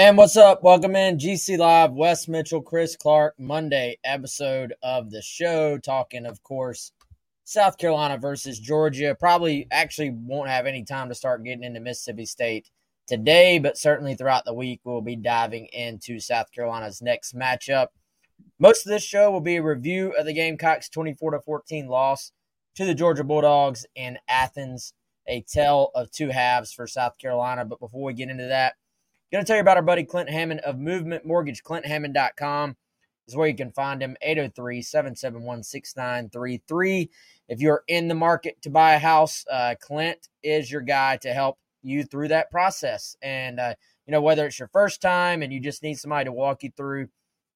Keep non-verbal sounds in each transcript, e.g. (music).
And what's up? Welcome in GC Live, Wes Mitchell, Chris Clark, Monday episode of the show. Talking, of course, South Carolina versus Georgia. Probably actually won't have any time to start getting into Mississippi State today, but certainly throughout the week, we'll be diving into South Carolina's next matchup. Most of this show will be a review of the Gamecocks' 24 to 14 loss to the Georgia Bulldogs in Athens, a tale of two halves for South Carolina. But before we get into that, going to tell you about our buddy Clint Hammond of Movement Mortgage. ClintHammond.com is where you can find him 803 771 6933. If you're in the market to buy a house, uh, Clint is your guy to help you through that process. And, uh, you know, whether it's your first time and you just need somebody to walk you through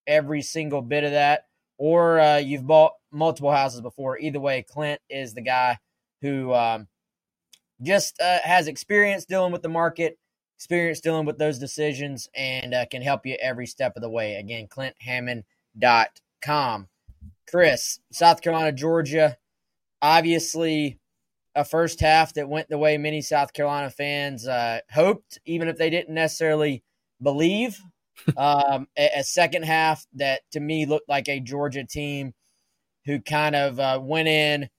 every single bit of that, or uh, you've bought multiple houses before, either way, Clint is the guy who um, just uh, has experience dealing with the market, experience dealing with those decisions, and uh, can help you every step of the way. Again, ClintHammond.com. Chris, South Carolina, Georgia, obviously a first half that went the way many South Carolina fans uh, hoped, even if they didn't necessarily believe. (laughs) um, a, a, second half that to me looked like a Georgia team who kind of uh, went in,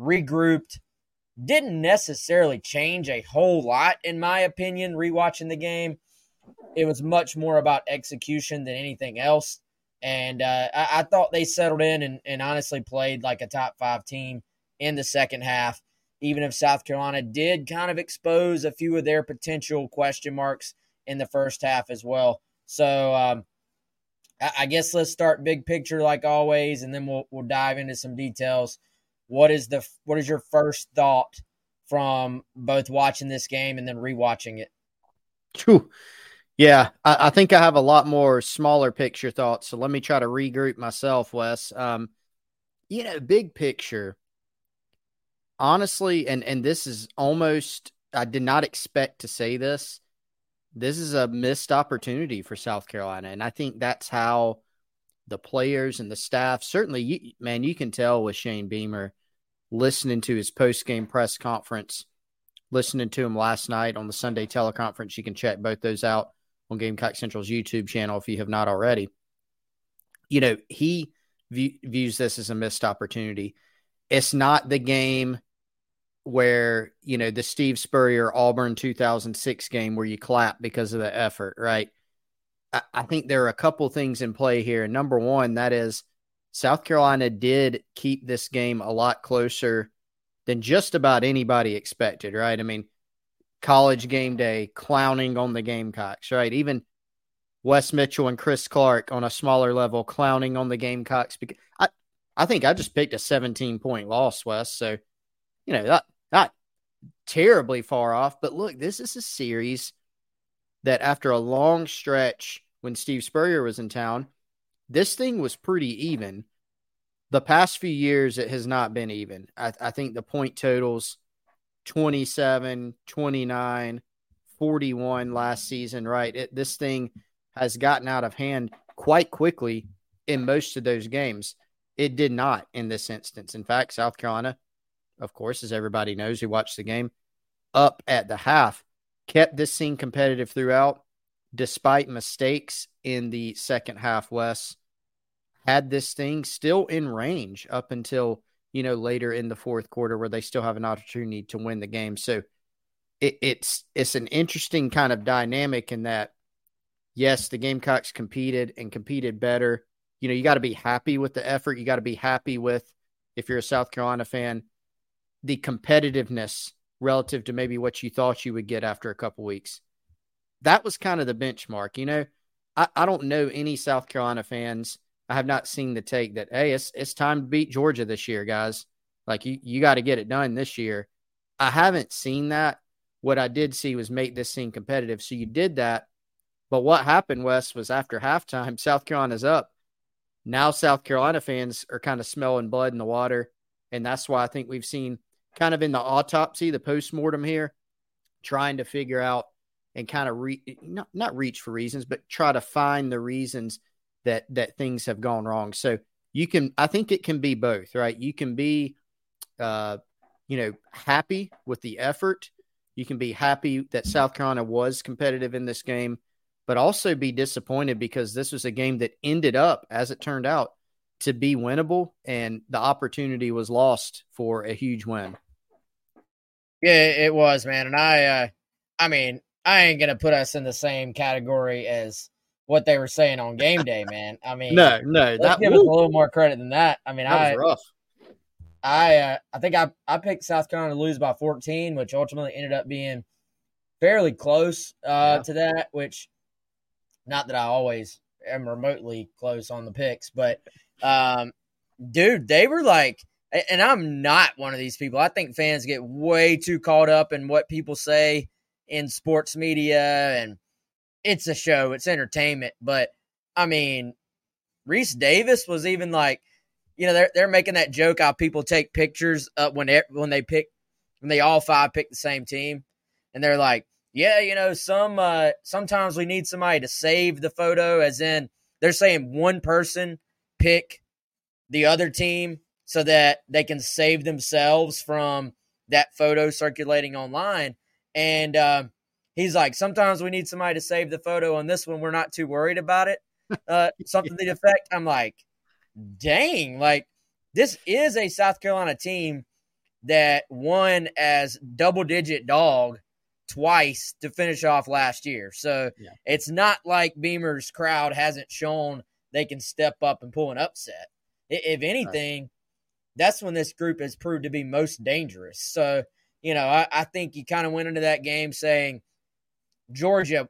regrouped, didn't necessarily change a whole lot, in my opinion, rewatching the game. It was much more about execution than anything else. And uh, I, I, thought they settled in and, and honestly played like a top five team in the second half even if South Carolina did kind of expose a few of their potential question marks in the first half as well. So um, I guess let's start big picture like always, and then we'll we'll dive into some details. What is the what is your first thought from both watching this game and then rewatching it? Yeah, I, I, think I have a lot more smaller picture thoughts. So let me try to regroup myself, Wes. Um, you know, big picture honestly, and and this is almost I did not expect to say this. This is a missed opportunity for South Carolina, and I think that's how the players and the staff certainly, you, man, you can tell with Shane Beamer listening to his post game press conference, listening to him last night on the Sunday teleconference. You can check both those out on Gamecock Central's YouTube channel if you have not already. You know, he view, views this as a missed opportunity. It's not the game where you know the Steve Spurrier Auburn 2006 game where you clap because of the effort, right? I, I think there are a couple things in play here. Number one, that is South Carolina did keep this game a lot closer than just about anybody expected, right? I mean, college game day clowning on the Gamecocks, right? Even Wes Mitchell and Chris Clark on a smaller level clowning on the Gamecocks. Because I, I think I just picked a 17 point loss, Wes. So, you know, that not terribly far off, but look, this is a series that after a long stretch when Steve Spurrier was in town, this thing was pretty even. The past few years, it has not been even. I, I think the point totals 27, 29, 41 last season, right? It, this thing has gotten out of hand quite quickly in most of those games. It did not in this instance. In fact, South Carolina of course, as everybody knows who watched the game, up at the half, kept this scene competitive throughout, despite mistakes in the second half. Wes had this thing still in range up until you know later in the fourth quarter, where they still have an opportunity to win the game. So it, it's it's an interesting kind of dynamic in that. Yes, the Gamecocks competed and competed better. You know, you got to be happy with the effort. You got to be happy with, if you're a South Carolina fan, the competitiveness relative to maybe what you thought you would get after a couple weeks. That was kind of the benchmark. You know, I, I don't know any South Carolina fans I have not seen the take that hey, it's it's time to beat Georgia this year, guys. Like you you got to get it done this year. I haven't seen that. What I did see was make this scene competitive. So you did that. But what happened, Wes, was after (laughs) halftime, South Carolina's up. Now South Carolina fans are kind of smelling blood in the water. And that's why I think we've seen kind of in the autopsy, the post-mortem here, trying to figure out and kind of re- not, not reach for reasons, but try to find the reasons that that things have gone wrong. So you can, I think it can be both, right? You can be, uh, you know, happy with the effort. You can be happy that South Carolina was competitive in this game, but also be disappointed because this was a game that ended up, as it turned out, to be winnable, and the opportunity was lost for a huge win. Yeah, it was, man. And I, uh, I mean, I ain't gonna put us in the same category as what they were saying on game day, man. I mean, no, no, that give woo. us a little more credit than that. I mean, that I, rough. I, uh, I think I, I picked South Carolina to lose by 14, which ultimately ended up being fairly close uh, yeah. to that. Which, not that I always am remotely close on the picks, but, um, dude, they were like and I'm not one of these people. I think fans get way too caught up in what people say in sports media, and it's a show, it's entertainment. But I mean, Rece Davis was even like, you know, they're they're making that joke how people take pictures up when they, when they pick when they all five pick the same team, and they're like, yeah, you know, some uh, sometimes we need somebody to save the photo, as in they're saying one person pick the other team so that they can save themselves from that photo circulating online. And uh, he's like, sometimes we need somebody to save the photo. On this one, we're not too worried about it. (laughs) Uh, something to the effect. I'm like, dang, like this is a South Carolina team that won as double digit dog twice to finish off last year. So yeah. it's not like Beamer's crowd hasn't shown they can step up and pull an upset. If anything, that's when this group has proved to be most dangerous. So, you know, I, I think you kind of went into that game saying Georgia,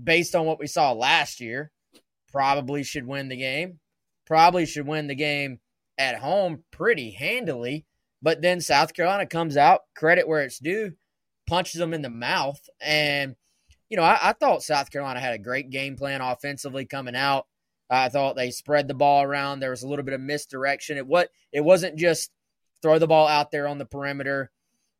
based on what we saw last year, probably should win the game, probably should win the game at home pretty handily. But then South Carolina comes out, credit where it's due, punches them in the mouth. And, you know, I, I thought South Carolina had a great game plan offensively coming out. I thought they spread the ball around. There was a little bit of misdirection. It what it wasn't just throw the ball out there on the perimeter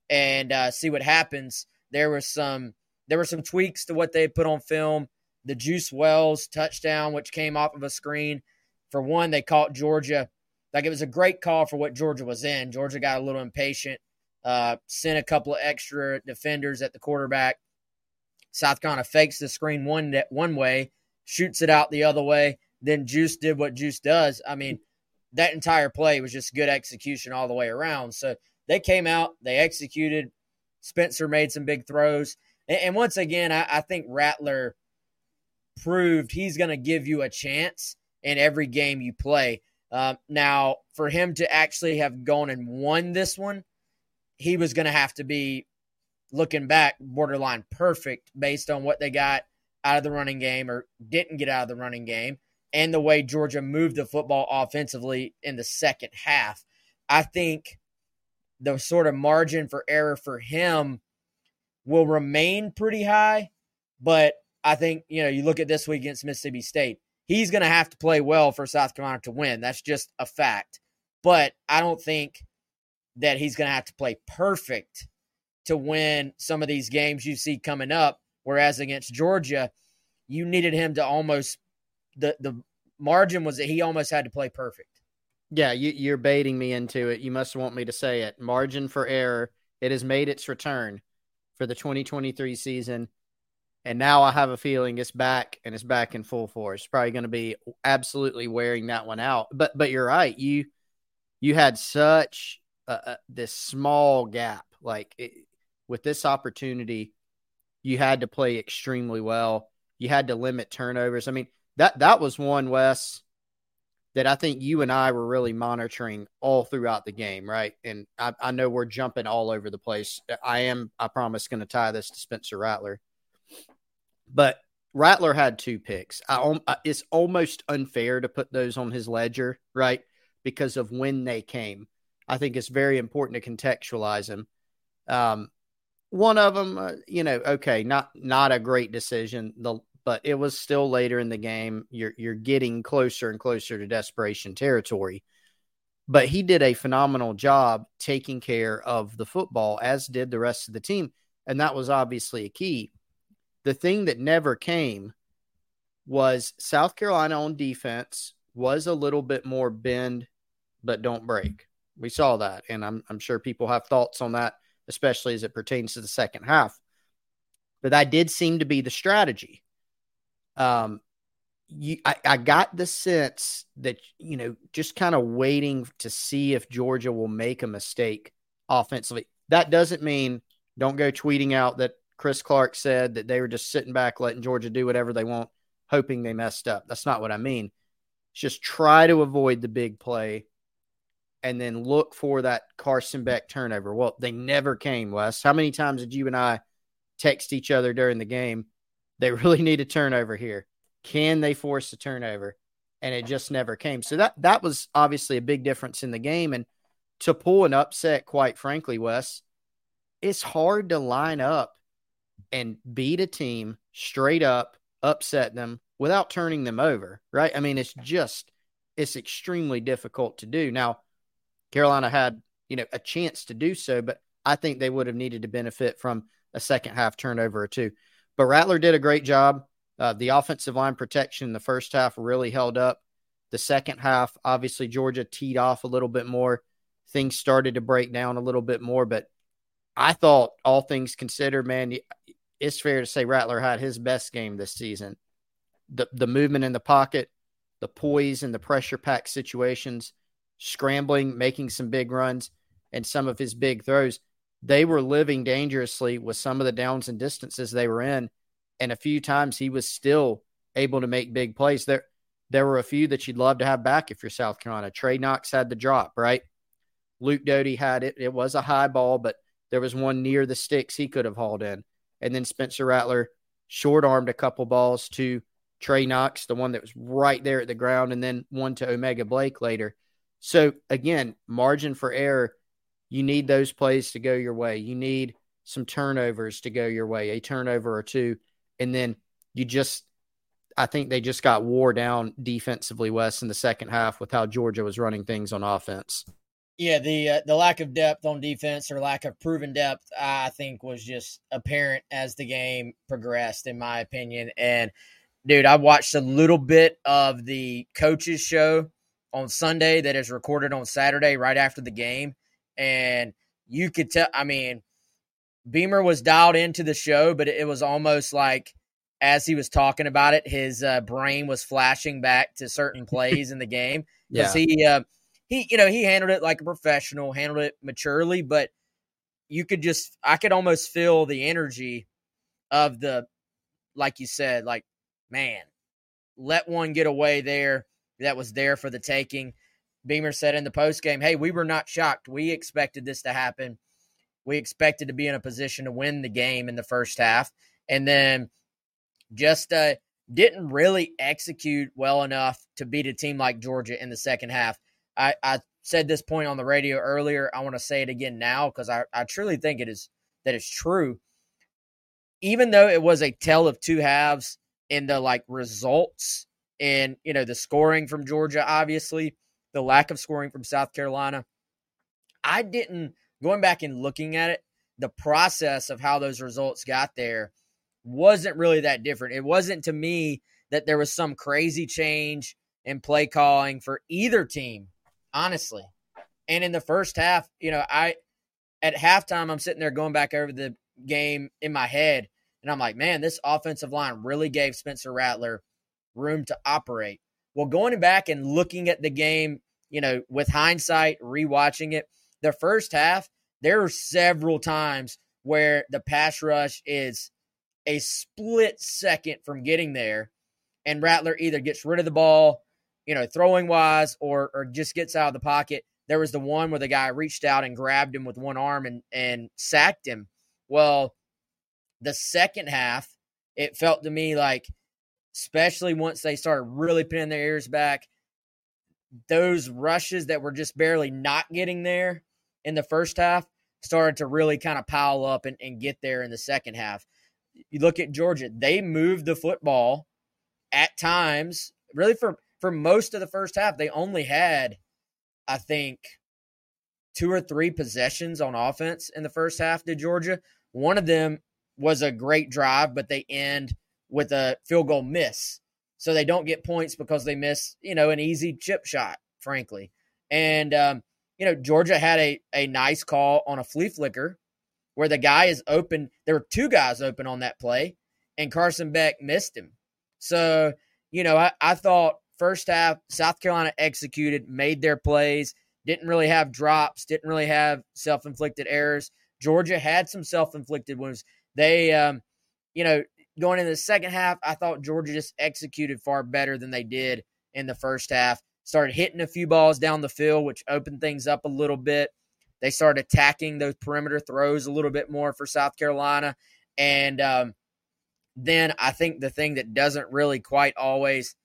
and uh, see what happens. There was some there were some tweaks to what they put on film. The Juice Wells touchdown, which came off of a screen. For one, they caught Georgia. Like it was a great call for what Georgia was in. Georgia got a little impatient, uh, sent a couple of extra defenders at the quarterback. South Carolina fakes the screen one one way, shoots it out the other way then Juice did what Juice does. I mean, that entire play was just good execution all the way around. So they came out, they executed. Spencer made some big throws. And, and once again, I, I think Rattler proved he's going to give you a chance in every game you play. Uh, now, for him to actually have gone and won this one, he was going to have to be looking back borderline perfect based on what they got out of the running game or didn't get out of the running game and the way Georgia moved the football offensively in the second half. I think the sort of margin for error for him will remain pretty high, but I think, you know, you look at this week against Mississippi State, he's going to have to play well for South Carolina to win. That's just a fact. But I don't think that he's going to have to play perfect to win some of these games you see coming up. Whereas against Georgia, you needed him to almost the the margin was that he almost had to play perfect. Yeah, you, you're baiting me into it. You must want me to say it. Margin for error. It has made its return for the 2023 season. And now I have a feeling it's back and it's back in full force. Probably going to be absolutely wearing that one out. But but you're right. You you had such a, this small gap. Like it, with this opportunity, you had to play extremely well. You had to limit turnovers. I mean, that that was one Wes that I think you and I were really monitoring all throughout the game, right? And I, I know we're jumping all over the place. I am, I promise, going to tie this to Spencer Rattler. But Rattler had two picks. I, it's almost unfair to put those on his ledger, right? Because of when they came. I think it's very important to contextualize them. Um, one of them, uh, you know, okay, not not a great decision, the, but it was still later in the game. You're you're getting closer and closer to desperation territory. But he did a phenomenal job taking care of the football, as did the rest of the team, and that was obviously a key. The thing that never came was South Carolina on defense was a little bit more bend, but don't break. We saw that, and I'm I'm sure people have thoughts on that especially as it pertains to the second half. But that did seem to be the strategy. Um, you, I, I got the sense that, you know, just kind of waiting to see if Georgia will make a mistake offensively. That doesn't mean don't go tweeting out that Chris Clark said that they were just sitting back, letting Georgia do whatever they want, hoping they messed up. That's not what I mean. It's just try to avoid the big play and then look for that Carson Beck turnover. Well, they never came, Wes. How many times did you and I text each other during the game? They really need a turnover here. Can they force a turnover? And it just never came. So that that was obviously a big difference in the game. And to pull an upset, quite frankly, Wes, it's hard to line up and beat a team straight up, upset them without turning them over, right? I mean, it's just it's extremely difficult to do. Now, Carolina had, you know, a chance to do so, but I think they would have needed to benefit from a second half turnover or two. But Rattler did a great job. Uh, the offensive line protection in the first half really held up. The second half, obviously, Georgia teed off a little bit more. Things started to break down a little bit more, but I thought, all things considered, man, it's fair to say Rattler had his best game this season. The the movement in the pocket, the poise in the pressure pack situations scrambling, making some big runs, and some of his big throws. They were living dangerously with some of the downs and distances they were in. And a few times he was still able to make big plays. There, there were a few that you'd love to have back if you're South Carolina. Trey Knox had the drop, right? Luke Doty had it. It was a high ball, but there was one near the sticks he could have hauled in. And then Spencer Rattler short armed a couple balls to Trey Knox, the one that was right there at the ground, and then one to O'Mega Blake later. So again, margin for error. You need those plays to go your way. You need some turnovers to go your way, a turnover or two, and then you just. I think they just got wore down defensively, Wes, in the second half with how Georgia was running things on offense. Yeah, the uh, the lack of depth on defense or lack of proven depth, I think, was just apparent as the game progressed, in my opinion. And dude, I watched a little bit of the coaches show on Sunday that is recorded on Saturday right after the game. And you could tell, I mean, Beamer was dialed into the show, but it was almost like as he was talking about it, his uh, brain was flashing back to certain plays in the game because yeah. he, uh, he, you know, he handled it like a professional, handled it maturely, but you could just, I could almost feel the energy of the, like you said, like, man, let one get away there that was there for the taking. Beamer said in the post game, "Hey, we were not shocked. We expected this to happen. We expected to be in a position to win the game in the first half, and then just uh, didn't really execute well enough to beat a team like Georgia in the second half." I, I said this point on the radio earlier. I want to say it again now because I, I truly think it is that is true. Even though it was a tale of two halves in the like results and, you know, the scoring from Georgia, obviously, the lack of scoring from South Carolina. I didn't, going back and looking at it, the process of how those results got there wasn't really that different. It wasn't to me that there was some crazy change in play calling for either team, honestly. And in the first half, you know, I at halftime I'm sitting there going back over the game in my head and I'm like, man, this offensive line really gave Spencer Rattler room to operate. Well, going back and looking at the game, you know, with hindsight, rewatching it, the first half, there are several times where the pass rush is a split second from getting there, and Rattler either gets rid of the ball, you know, throwing wise, or or just gets out of the pocket. There was the one where the guy reached out and grabbed him with one arm and and sacked him. Well, the second half, it felt to me like especially once they started really pinning their ears back. Those rushes that were just barely not getting there in the first half started to really kind of pile up and, and get there in the second half. You look at Georgia, they moved the football at times, really for for most of the first half, they only had, I think, two or three possessions on offense in the first half to Georgia. One of them was a great drive, but they end with a field goal miss. So they don't get points because they miss, you know, an easy chip shot, frankly. And, um, you know, Georgia had a, a nice call on a flea flicker where the guy is open. There were two guys open on that play, and Carson Beck missed him. So, you know, I, I thought first half, South Carolina executed, made their plays, didn't really have drops, didn't really have self inflicted errors. Georgia had some self inflicted ones. They, um, you know, going into the second half, I thought Georgia just executed far better than they did in the first half. Started hitting a few balls down the field, which opened things up a little bit. They started attacking those perimeter throws a little bit more for South Carolina. And um, then I think the thing that doesn't really quite always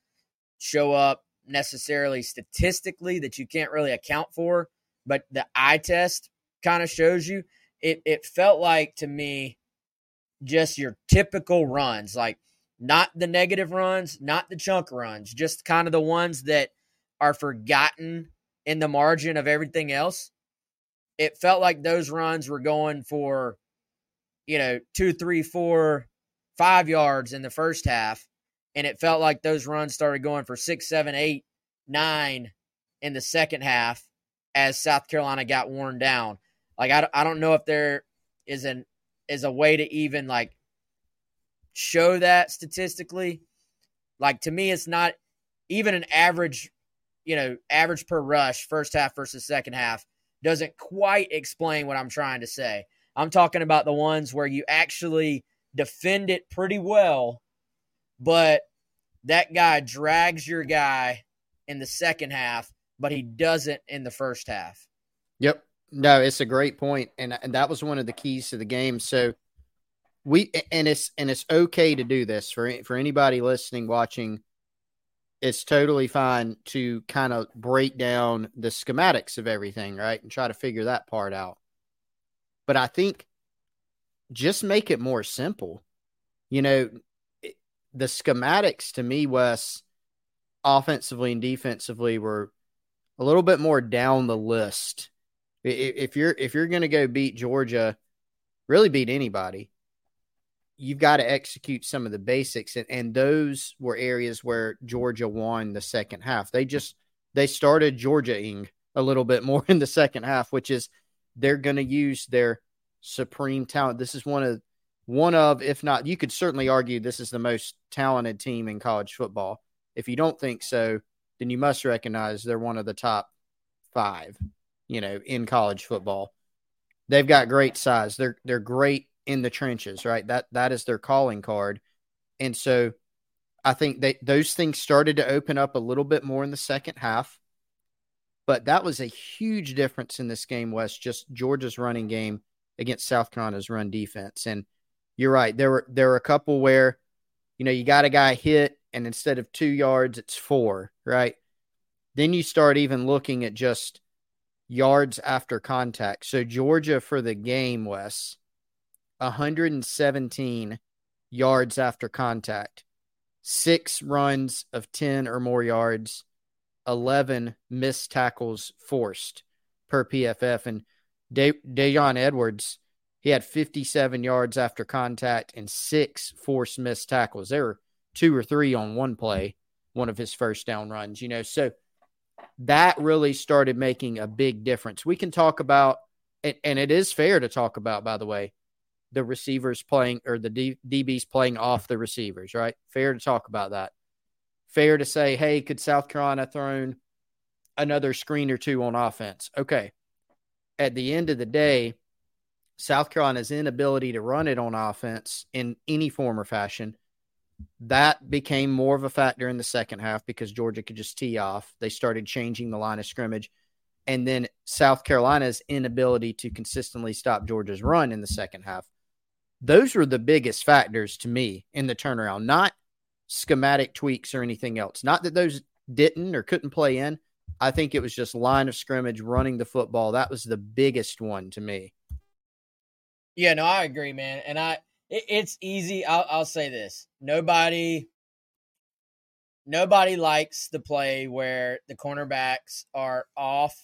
show up necessarily statistically that you can't really account for, but the eye test kind of shows you. It it felt like to me just your typical runs, like not the negative runs, not the chunk runs, just kind of the ones that are forgotten in the margin of everything else. It felt like those runs were going for, you know, two, three, four, five yards in the first half and it felt like those runs started going for six, seven, eight, nine in the second half as South Carolina got worn down. Like I, I don't know if there is an is a way to even like show that statistically. Like to me, it's not even an average, you know, average per rush first half versus second half doesn't quite explain what I'm trying to say. I'm talking about the ones where you actually defend it pretty well but that guy drags your guy in the second half, but he doesn't in the first half. Yep. No, it's a great point, and and that was one of the keys to the game. So we and it's and it's okay to do this for for anybody listening, watching. It's totally fine to kind of break down the schematics of everything, right, and try to figure that part out. But I think just make it more simple. You know, the schematics to me, Wes, offensively and defensively, were a little bit more down the list. If you're if you're going to go beat Georgia, really beat anybody, you've got to execute some of the basics, and, and those were areas where Georgia won the second half. They just they started Georgia-ing a little bit more (laughs) in the second half, which is they're going to use their supreme talent. This is one of one of, if not, you could certainly argue this is the most talented team in college football. If you don't think so, then you must recognize they're one of the top five, you know, in college football. They've got great size. They're they're great in the trenches, right? That that is their calling card. And so I think they those things started to open up a little bit more in the second half. But that was a huge difference in this game, Wes, just Georgia's running game against South Carolina's run defense. And you're right. There were there were a couple where, you know, you got a guy hit and instead of two yards, it's four, right? Then you start even looking at just yards after contact. So Georgia for the game, Wes, 117 yards after contact, six runs of 10 or more yards, 11 missed tackles forced per PFF. And De- Daijun Edwards he had 57 yards after contact and six forced missed tackles. There were two or three on one play, one of his first down runs, you know. So that really started making a big difference. We can talk about, and, and it is fair to talk about, by the way, the receivers playing or the D, DBs playing off the receivers, right? Fair to talk about that. Fair to say, hey, could South Carolina thrown another screen or two on offense? Okay. At the end of the day, South Carolina's inability to run it on offense in any form or fashion, that became more of a factor in the second half because Georgia could just tee off. They started changing the line of scrimmage. And then South Carolina's inability to consistently stop Georgia's run in the second half. Those were the biggest factors to me in the turnaround, not schematic tweaks or anything else. Not that those didn't or couldn't play in. I think it was just line of scrimmage, running the football. That was the biggest one to me. Yeah, no, I agree, man. And I, it, it's easy. I'll, I'll say this: nobody, nobody likes the play where the cornerbacks are off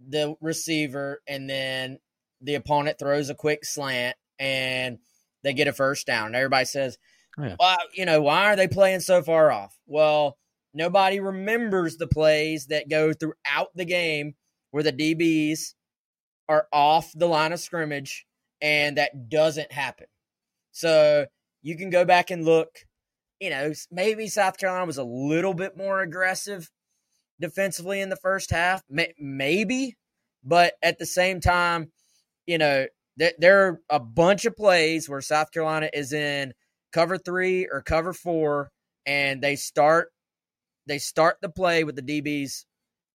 the receiver, and then the opponent throws a quick slant, and they get a first down. And everybody says, oh, yeah. "Well, you know, why are they playing so far off?" Well, nobody remembers the plays that go throughout the game where the DBs are off the line of scrimmage and that doesn't happen. So you can go back and look. You know, maybe South Carolina was a little bit more aggressive defensively in the first half, maybe, but at the same time, you know, there are a bunch of plays where South Carolina is in cover three or cover four, and they start they start the play with the DBs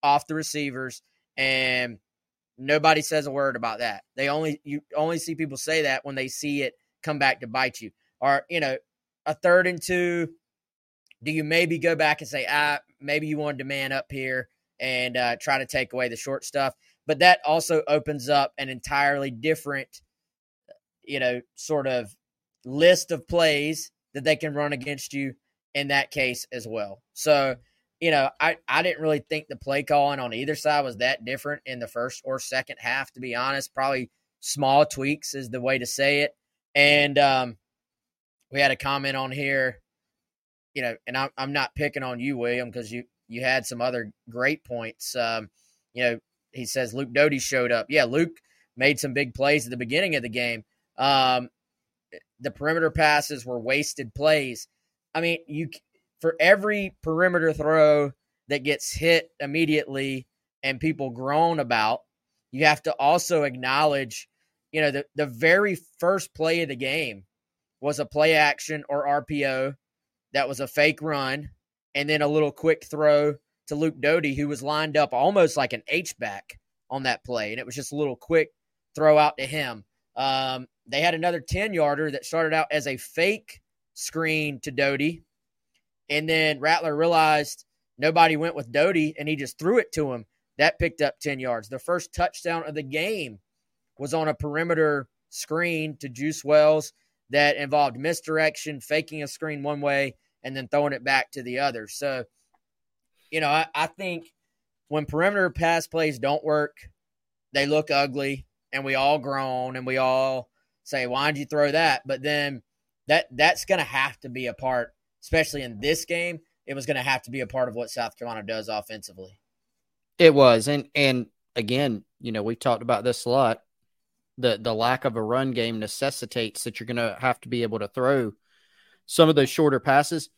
off the receivers, and nobody says a word about that. They only you only see people say that when they see it come back to bite you. Or you know, a third and two. Do you maybe go back and say, ah, maybe you wanted to man up here and uh, try to take away the short stuff? But that also opens up an entirely different, you know, sort of list of plays that they can run against you in that case as well. So, you know, I, I didn't really think the play calling on either side was that different in the first or second half, to be honest. Probably small tweaks is the way to say it. And um, we had a comment on here, you know, and I'm, I'm not picking on you, William, because you, you had some other great points. Um, you know, he says Luke Doty showed up. Yeah, Luke made some big plays at the beginning of the game. Um, the perimeter passes were wasted plays. I mean, you for every perimeter throw that gets hit immediately and people groan about, you have to also acknowledge, you know, the, the very first play of the game was a play action or RPO that was a fake run and then a little quick throw to Luke Doty, who was lined up almost like an H back on that play. And it was just a little quick throw out to him. Um, they had another 10 yarder that started out as a fake screen to Doty. And then Rattler realized nobody went with Doty and he just threw it to him. That picked up 10 yards. The first touchdown of the game was on a perimeter screen to Juice Wells that involved misdirection, faking a screen one way, and then throwing it back to the other. So, you know, I, I think when perimeter pass plays don't work, they look ugly, and we all groan and we all say, "Why'd you throw that?" But then that that's to have to be a part, especially in this game. It was going to have to be a part of what South Carolina does offensively. It was, and and again, you know, we've talked about this a lot. The the lack of a run game necessitates that you're going to have to be able to throw some of those shorter passes,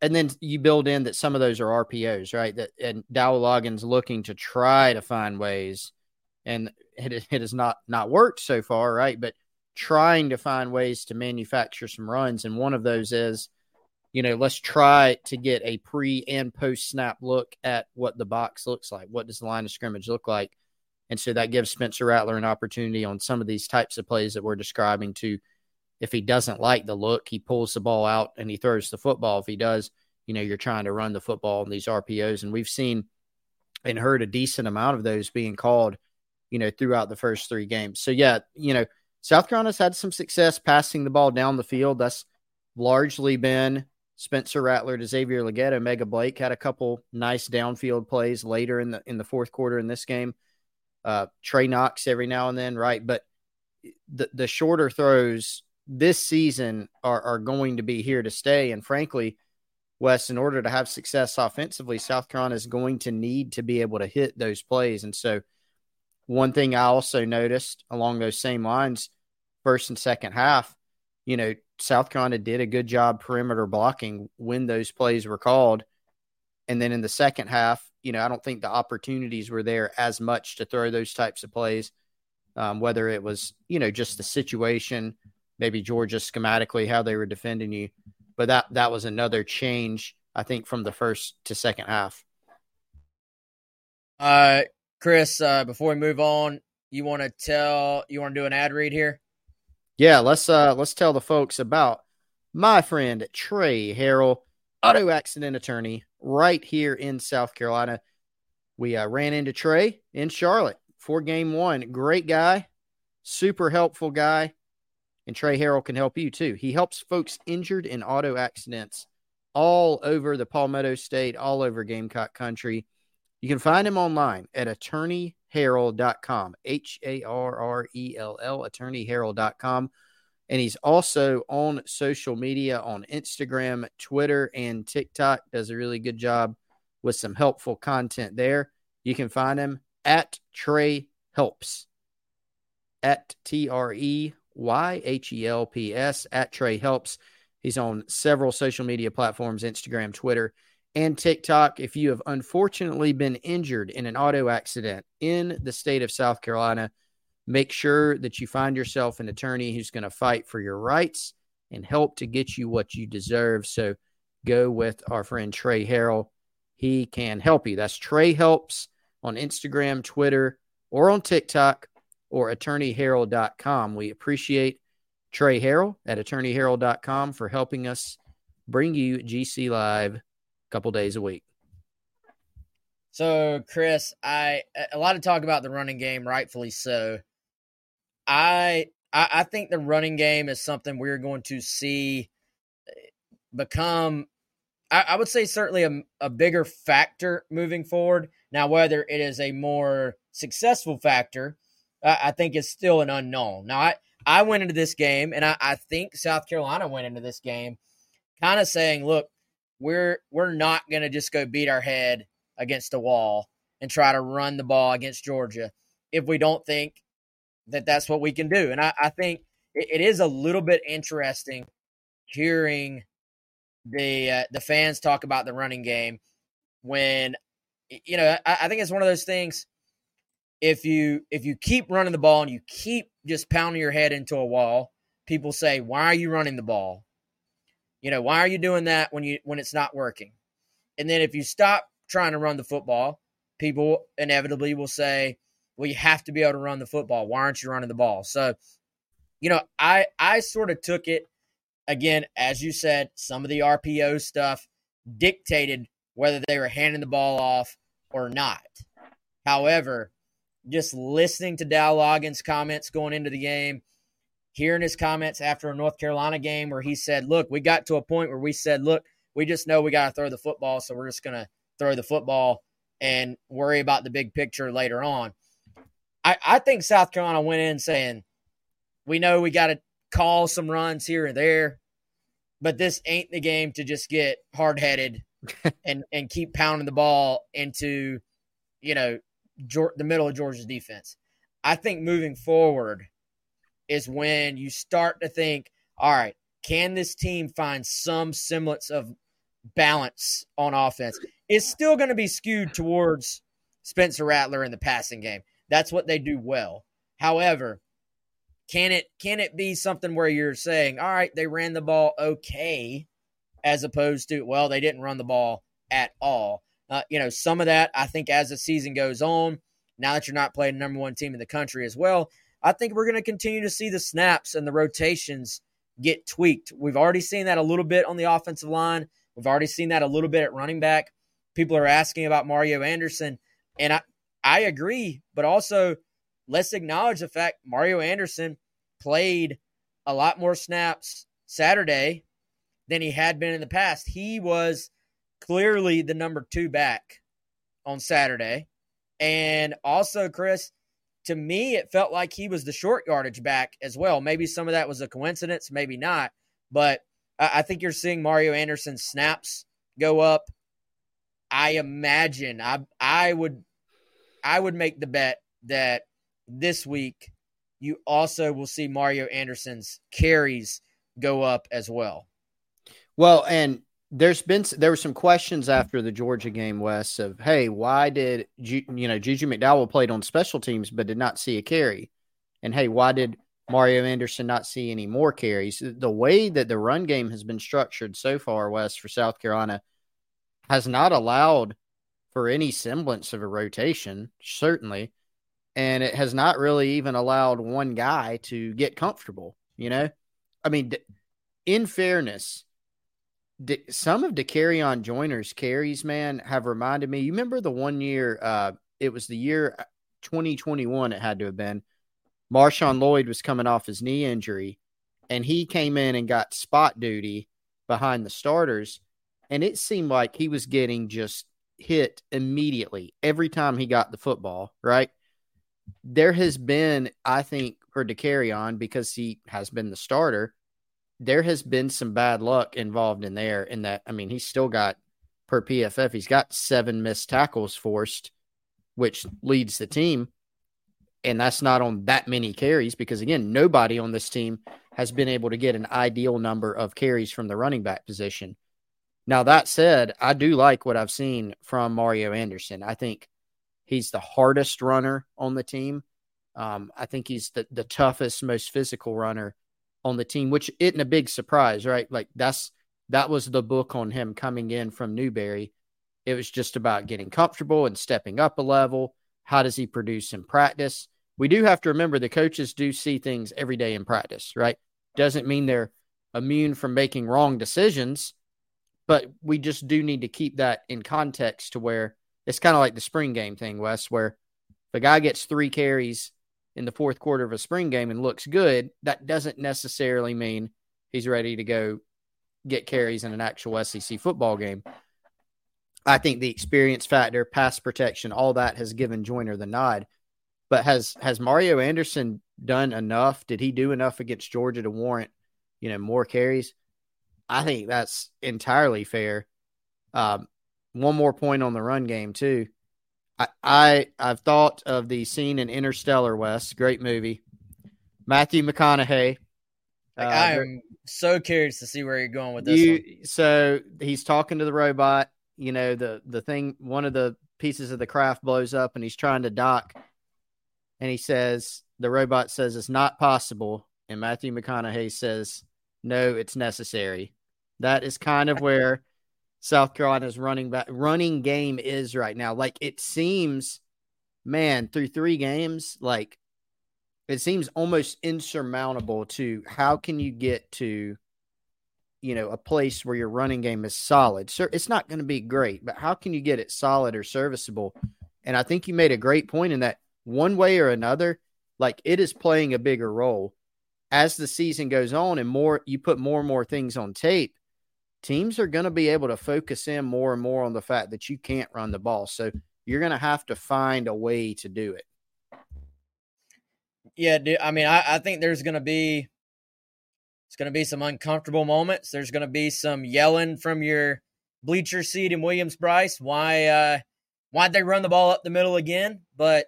and then you build in that some of those are RPOs, right? That and Dowell Loggains looking to try to find ways, and it it has not not worked so far, right? But trying to find ways to manufacture some runs. And one of those is, you know, let's try to get a pre and post snap look at what the box looks like. What does the line of scrimmage look like? And so that gives Spencer Rattler an opportunity on some of these types of plays that we're describing to, if he doesn't like the look, he pulls the ball out and he throws the football. If he does, you know, you're trying to run the football in these RPOs. And we've seen and heard a decent amount of those being called, you know, throughout the first three games. So, yeah, you know, South Carolina's had some success passing the ball down the field. That's largely been Spencer Rattler to Xavier Legette. Mega Blake had a couple nice downfield plays later in the in the fourth quarter in this game. Uh, Trey Knox every now and then, right? But the the shorter throws this season are are going to be here to stay. And frankly, Wes, in order to have success offensively, South Carolina is going to need to be able to hit those plays. And so one thing I also noticed along those same lines, first and second half, you know, South Carolina did a good job perimeter blocking when those plays were called. And then in the second half, you know, I don't think the opportunities were there as much to throw those types of plays, um, whether it was, you know, just the situation, maybe Georgia schematically, how they were defending you. But that that was another change, I think, from the first to second half. Uh, Chris, uh, before we move on, you want to tell you want to do an ad read here? Yeah, let's uh let's tell the folks about my friend Trey Harrell, auto accident attorney right here in South Carolina. We uh, ran into Trey in Charlotte for game one. Great guy, super helpful guy. And Trey Harrell can help you too. He helps folks injured in auto accidents all over the Palmetto State, all over Gamecock Country. You can find him online at attorneyharrell.com, H A R R E L L, attorneyharrell.com. And he's also on social media on Instagram, Twitter, and TikTok. Does a really good job with some helpful content there. You can find him at Trey Helps, at T R E Y H E L P S, at Trey Helps. He's on several social media platforms Instagram, Twitter, and TikTok. If you have unfortunately been injured in an auto accident in the state of South Carolina, make sure that you find yourself an attorney who's going to fight for your rights and help to get you what you deserve. So go with our friend Trey Harrell. He can help you. That's Trey Helps on Instagram, Twitter, or on TikTok or attorneyharrell.com. We appreciate Trey Harrell at attorneyharrell.com for helping us bring you GC Live couple days a week. So, Chris, I a lot of talk about the running game, rightfully so. I I, I think the running game is something we're going to see eh, become I, I would say certainly a, a bigger factor moving forward. Now, whether it is a more successful factor, I think is still an unknown. Now, I, I went into this game, and I, I think South Carolina went into this game kind of saying, look, we're we're not going to just go beat our head against the wall and try to run the ball against Georgia if we don't think that that's what we can do. And I, I think it, it is a little bit interesting hearing the uh, the fans talk about the running game when you know I, I think it's one of those things if you if you keep running the ball and you keep just pounding your head into a wall people say why are you running the ball you know why are you doing that when you when it's not working? And then if you stop trying to run the football people inevitably will say well you have to be able to run the football. Why aren't you running the ball? So you know i i sort of took it again, as you said, some of the RPO stuff dictated whether they were handing the ball off or not. However, just listening to Dow Loggains' comments going into the game, hearing his comments after a North Carolina game where he said, Look, we got to a point where we said, Look, we just know we got to throw the football, so we're just going to throw the football and worry about the big picture later on. I, I think South Carolina went in saying, We know we got to call some runs here and there but this ain't the game to just get hard headed (laughs) and and keep pounding the ball into you know the middle of Georgia's defense. I think moving forward is when you start to think, all right, can this team find some semblance of balance on offense? It's still going to be skewed towards Spencer Rattler in the passing game. That's what they do well. However, can it can it be something where you're saying, all right, they ran the ball okay, as opposed to well, they didn't run the ball at all. Uh, you know, some of that I think as the season goes on, now that you're not playing number one team in the country as well, I think we're going to continue to see the snaps and the rotations get tweaked. We've already seen that a little bit on the offensive line. We've already seen that a little bit at running back. People are asking about Mario Anderson, and I I agree, but also let's acknowledge the fact Mario Anderson played a lot more snaps Saturday than he had been in the past. He was clearly the number two back on Saturday. And also, Chris, to me, it felt like he was the short yardage back as well. Maybe some of that was a coincidence, maybe not. But I think you're seeing Mario Anderson's snaps go up. I imagine I I would I would make the bet that this week, you also will see Mario Anderson's carries go up as well. Well, and there's been there were some questions after the Georgia game, Wes, of hey, why did you know Juju McDowell played on special teams but did not see a carry, and hey, why did Mario Anderson not see any more carries? The way that the run game has been structured so far, Wes, for South Carolina, has not allowed for any semblance of a rotation. Certainly, and it has not really even allowed one guy to get comfortable. You know, I mean, in fairness, some of Dakereon Joyner's carries, man, have reminded me. You remember the one year, uh, it was the year uh, 2021, it had to have been. Marshawn Lloyd was coming off his knee injury, and he came in and got spot duty behind the starters. And it seemed like he was getting just hit immediately every time he got the football, right? There has been, I think, for Dakereon, because he has been the starter, there has been some bad luck involved in there. In that, I mean, he's still got per PFF, he's got seven missed tackles forced, which leads the team. And that's not on that many carries because, again, nobody on this team has been able to get an ideal number of carries from the running back position. Now, that said, I do like what I've seen from Mario Anderson. I think he's the hardest runner on the team. Um, I think he's the, the toughest, most physical runner on the team, which isn't a big surprise, right? Like that's that was the book on him coming in from Newberry. It was just about getting comfortable and stepping up a level. How does he produce in practice? We do have to remember the coaches do see things every day in practice, right? Doesn't mean they're immune from making wrong decisions, but we just do need to keep that in context to where it's kind of like the spring game thing, Wes, where the guy gets three carries in the fourth quarter of a spring game and looks good, that doesn't necessarily mean he's ready to go get carries in an actual SEC football game. I think the experience factor, pass protection, all that has given Joyner the nod. But has has Mario Anderson done enough? Did he do enough against Georgia to warrant, you know, more carries? I think that's entirely fair. Um, one more point on the run game too. I, I I've thought of the scene in Interstellar, Wes, great movie. Matthew McConaughey. Like, uh, I am so curious to see where you're going with this. You, so he's talking to the robot. You know the the thing. One of the pieces of the craft blows up, and he's trying to dock. And he says, the robot says it's not possible, and Matthew McConaughey says, no, it's necessary. That is kind of (laughs) where South Carolina's running back running game is right now. Like it seems, man, through three games, like it seems almost insurmountable to how can you get to you know a place where your running game is solid. Sir, it's not going to be great, but how can you get it solid or serviceable? And I think you made a great point in that one way or another, like it is playing a bigger role as the season goes on and more you put more and more things on tape teams are going to be able to focus in more and more on the fact that you can't run the ball. So you're going to have to find a way to do it. Yeah, dude, I mean, I, I think there's going to be it's going to be some uncomfortable moments. There's going to be some yelling from your bleacher seat in Williams-Brice. Why uh why'd they run the ball up the middle again? But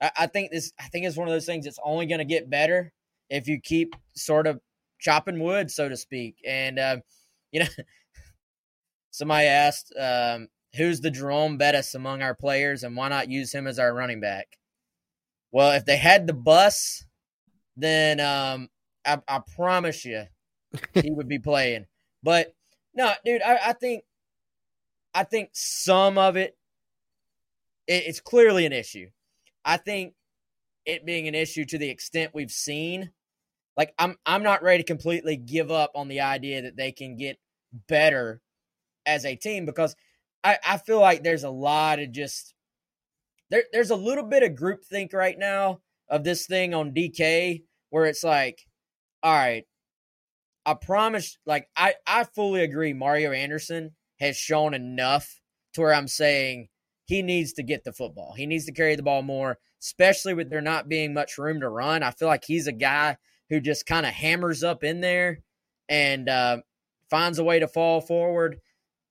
I, I think this I think it's one of those things that's only going to get better if you keep sort of chopping wood, so to speak. And uh, you know, (laughs) somebody asked, um, who's the Jerome Bettis among our players and why not use him as our running back? Well, if they had the bus, then um, I, I promise you he would be playing. But no, dude, I, I think I think some of it, it it's clearly an issue. I think it being an issue to the extent we've seen like I'm I'm not ready to completely give up on the idea that they can get better as a team because I, I feel like there's a lot of just there there's a little bit of groupthink right now of this thing on DK where it's like, all right, I promise like I, I fully agree Mario Anderson has shown enough to where I'm saying he needs to get the football. He needs to carry the ball more, especially with there not being much room to run. I feel like he's a guy who just kind of hammers up in there and uh, finds a way to fall forward.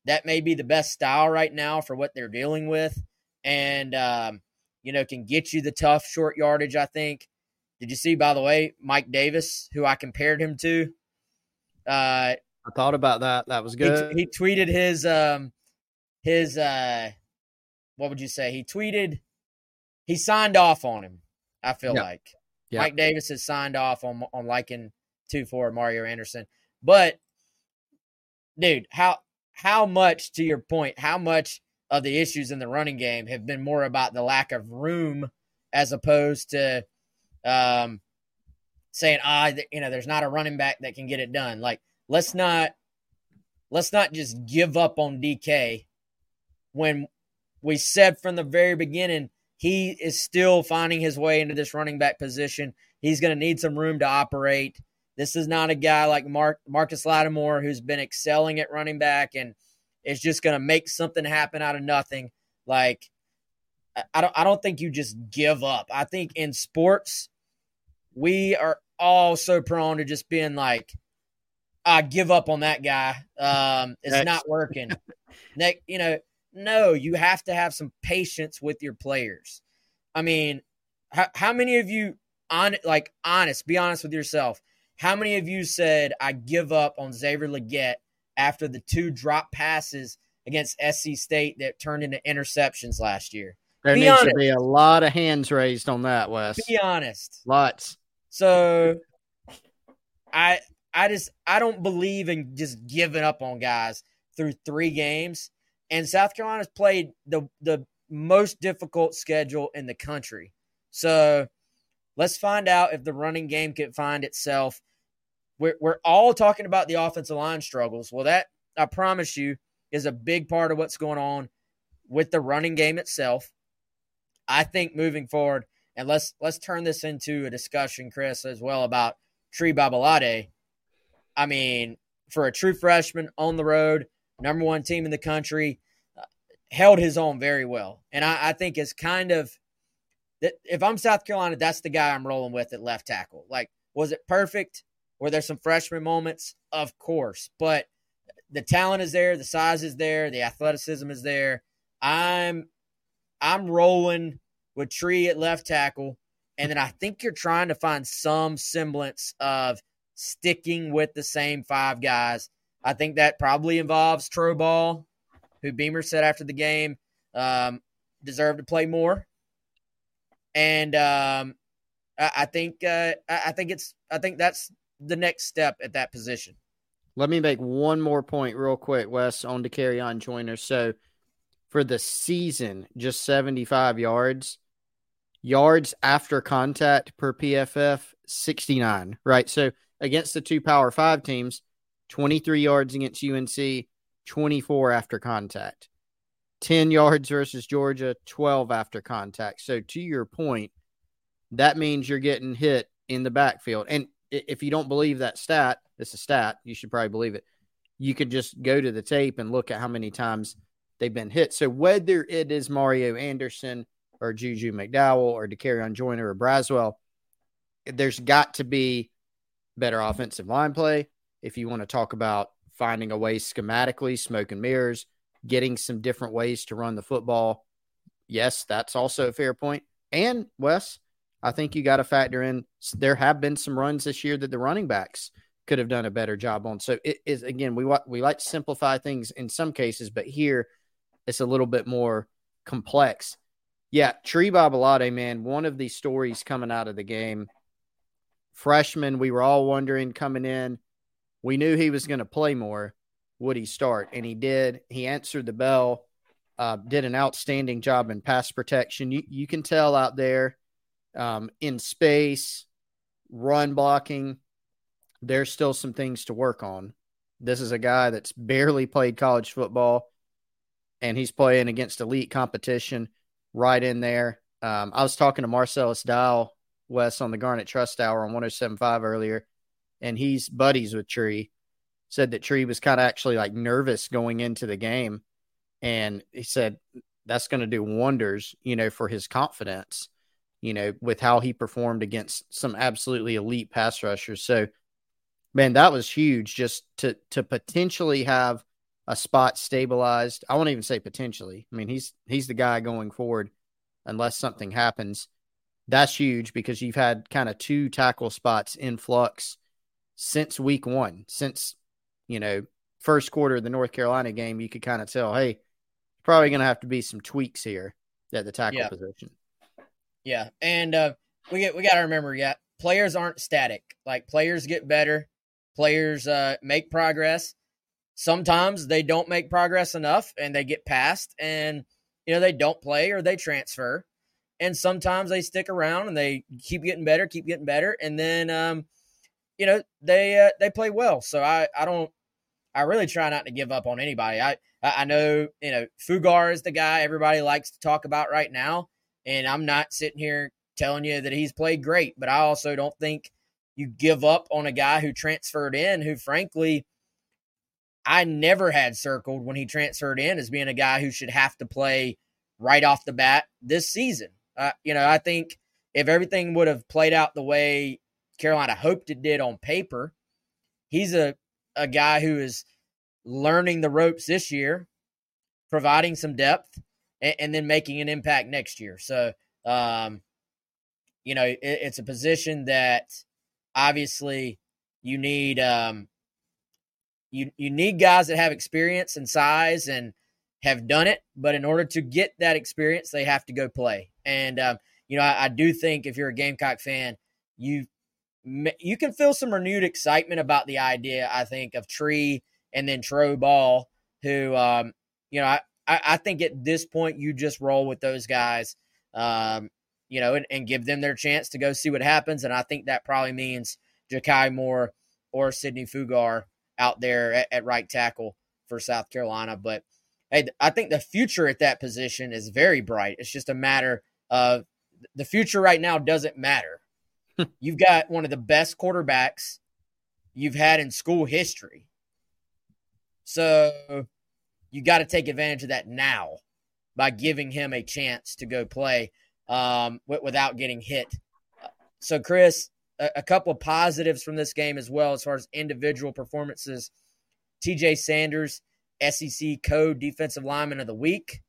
That may be the best style right now for what they're dealing with, and um, you know can get you the tough short yardage. I think. Did you see, by the way, Mike Davis, who I compared him to? Uh, I thought about that. That was good. He, he tweeted his um his uh what would you say? He tweeted he signed off on him. I feel like Mike Davis has signed off on on liking two for Mario Anderson, but dude, how how much to your point, how much of the issues in the running game have been more about the lack of room as opposed to um, saying, ah, you know, there's not a running back that can get it done. Like let's not let's not just give up on DK when we said from the very beginning he is still finding his way into this running back position. He's going to need some room to operate. This is not a guy like Mark Marcus Lattimore who's been excelling at running back and is just going to make something happen out of nothing. Like I don't I don't think you just give up. I think in sports we are all so prone to just being like I give up on that guy. Um, it's Next. not working. (laughs) Next, you know, no, you have to have some patience with your players. I mean, how, how many of you on like honest, be honest with yourself. How many of you said I give up on Xavier Legette after the two drop passes against SC State that turned into interceptions last year? There be needs honest. to be a lot of hands raised on that, Wes. Be honest. Lots. So I I just I don't believe in just giving up on guys through three games. And South Carolina's played the the most difficult schedule in the country. So let's find out if the running game can find itself. We're we're all talking about the offensive line struggles. Well, that I promise you is a big part of what's going on with the running game itself. I think moving forward, and let's let's turn this into a discussion, Chris, as well about Tree Babalade. I mean, for a true freshman on the road, number one team in the country, uh, held his own very well. And I, I think it's kind of that if I'm South Carolina, that's the guy I'm rolling with at left tackle. Like, was it perfect? Were there some freshman moments? Of course. But the talent is there, the size is there, the athleticism is there. I'm I'm rolling with Tree at left tackle. And then I think you're trying to find some semblance of – sticking with the same five guys. I think that probably involves Tro Baugh, who Beamer said after the game um, deserved to play more. And um, I, I, think uh, I think it's I think that's the next step at that position. Let me make one more point real quick, Wes, on to carry on Joyner. So for the season, just 75 yards. Yards after contact per PFF, 69, right? So against the two Power Five teams, 23 yards against UNC, 24 after contact. 10 yards versus Georgia, 12 after contact. So, to your point, that means you're getting hit in the backfield. And if you don't believe that stat, it's a stat, you should probably believe it. You could just go to the tape and look at how many times they've been hit. So, whether it is Mario Anderson or Juju McDowell or Dakereon Joyner or Braswell, there's got to be better offensive line play. If you want to talk about finding a way schematically, smoke and mirrors, getting some different ways to run the football, yes, that's also a fair point. And Wes, I think you got to factor in there have been some runs this year that the running backs could have done a better job on. So it is again we we like to simplify things in some cases, but here it's a little bit more complex. Yeah, Tree Babalade, man, one of these stories coming out of the game freshman. We were all wondering coming in. We knew he was going to play more. Would he start? And he did. He answered the bell. Uh, did an outstanding job in pass protection. You you can tell out there um, in space, run blocking. There's still some things to work on. This is a guy that's barely played college football, and he's playing against elite competition right in there. Um, I was talking to Marcellus Dial Wes on the Garnet Trust Hour on 1075 earlier, and he's buddies with Tree. Said that Tree was kind of actually like nervous going into the game. And he said that's going to do wonders, you know, for his confidence, you know, with how he performed against some absolutely elite pass rushers. So, man, that was huge just to to potentially have a spot stabilized. I won't even say potentially. I mean, he's he's the guy going forward unless something happens that's huge because you've had kind of two tackle spots in flux since week one. Since, you know, first quarter of the North Carolina game, you could kind of tell, hey, probably going to have to be some tweaks here at the tackle yeah. position. Yeah. And uh, we get, we got to remember, yeah, players aren't static. Like players get better, players uh, make progress. Sometimes they don't make progress enough and they get passed and, you know, they don't play or they transfer and sometimes they stick around and they keep getting better, keep getting better, and then um, you know they uh, they play well. So I I don't I really try not to give up on anybody. I I know you know Fugar is the guy everybody likes to talk about right now, and I'm not sitting here telling you that he's played great, but I also don't think you give up on a guy who transferred in, who frankly I never had circled when he transferred in as being a guy who should have to play right off the bat this season. Uh, you know, I think if everything would have played out the way Carolina hoped it did on paper, he's a, a guy who is learning the ropes this year, providing some depth, and, and then making an impact next year. So, um, you know, it, it's a position that obviously you need um, you you need guys that have experience and size and have done it. But in order to get that experience, they have to go play. And um, you know, I, I, do think if you're a Gamecock fan, you you can feel some renewed excitement about the idea. I think of Tree and then Tro Baugh, who um, you know, I, I think at this point you just roll with those guys. Um, you know, and, and, give them their chance to go see what happens. And I think that probably means Ja'Kai Moore or Sidney Fugar out there at, at right tackle for South Carolina. But hey, I think the future at that position is very bright. It's just a matter of the future right now doesn't matter. (laughs) you've got one of the best quarterbacks you've had in school history. So you got to take advantage of that now by giving him a chance to go play um, without getting hit. So, Chris, a, a couple of positives from this game as well as far as individual performances. TJ Sanders, SEC Code Defensive Lineman of the Week.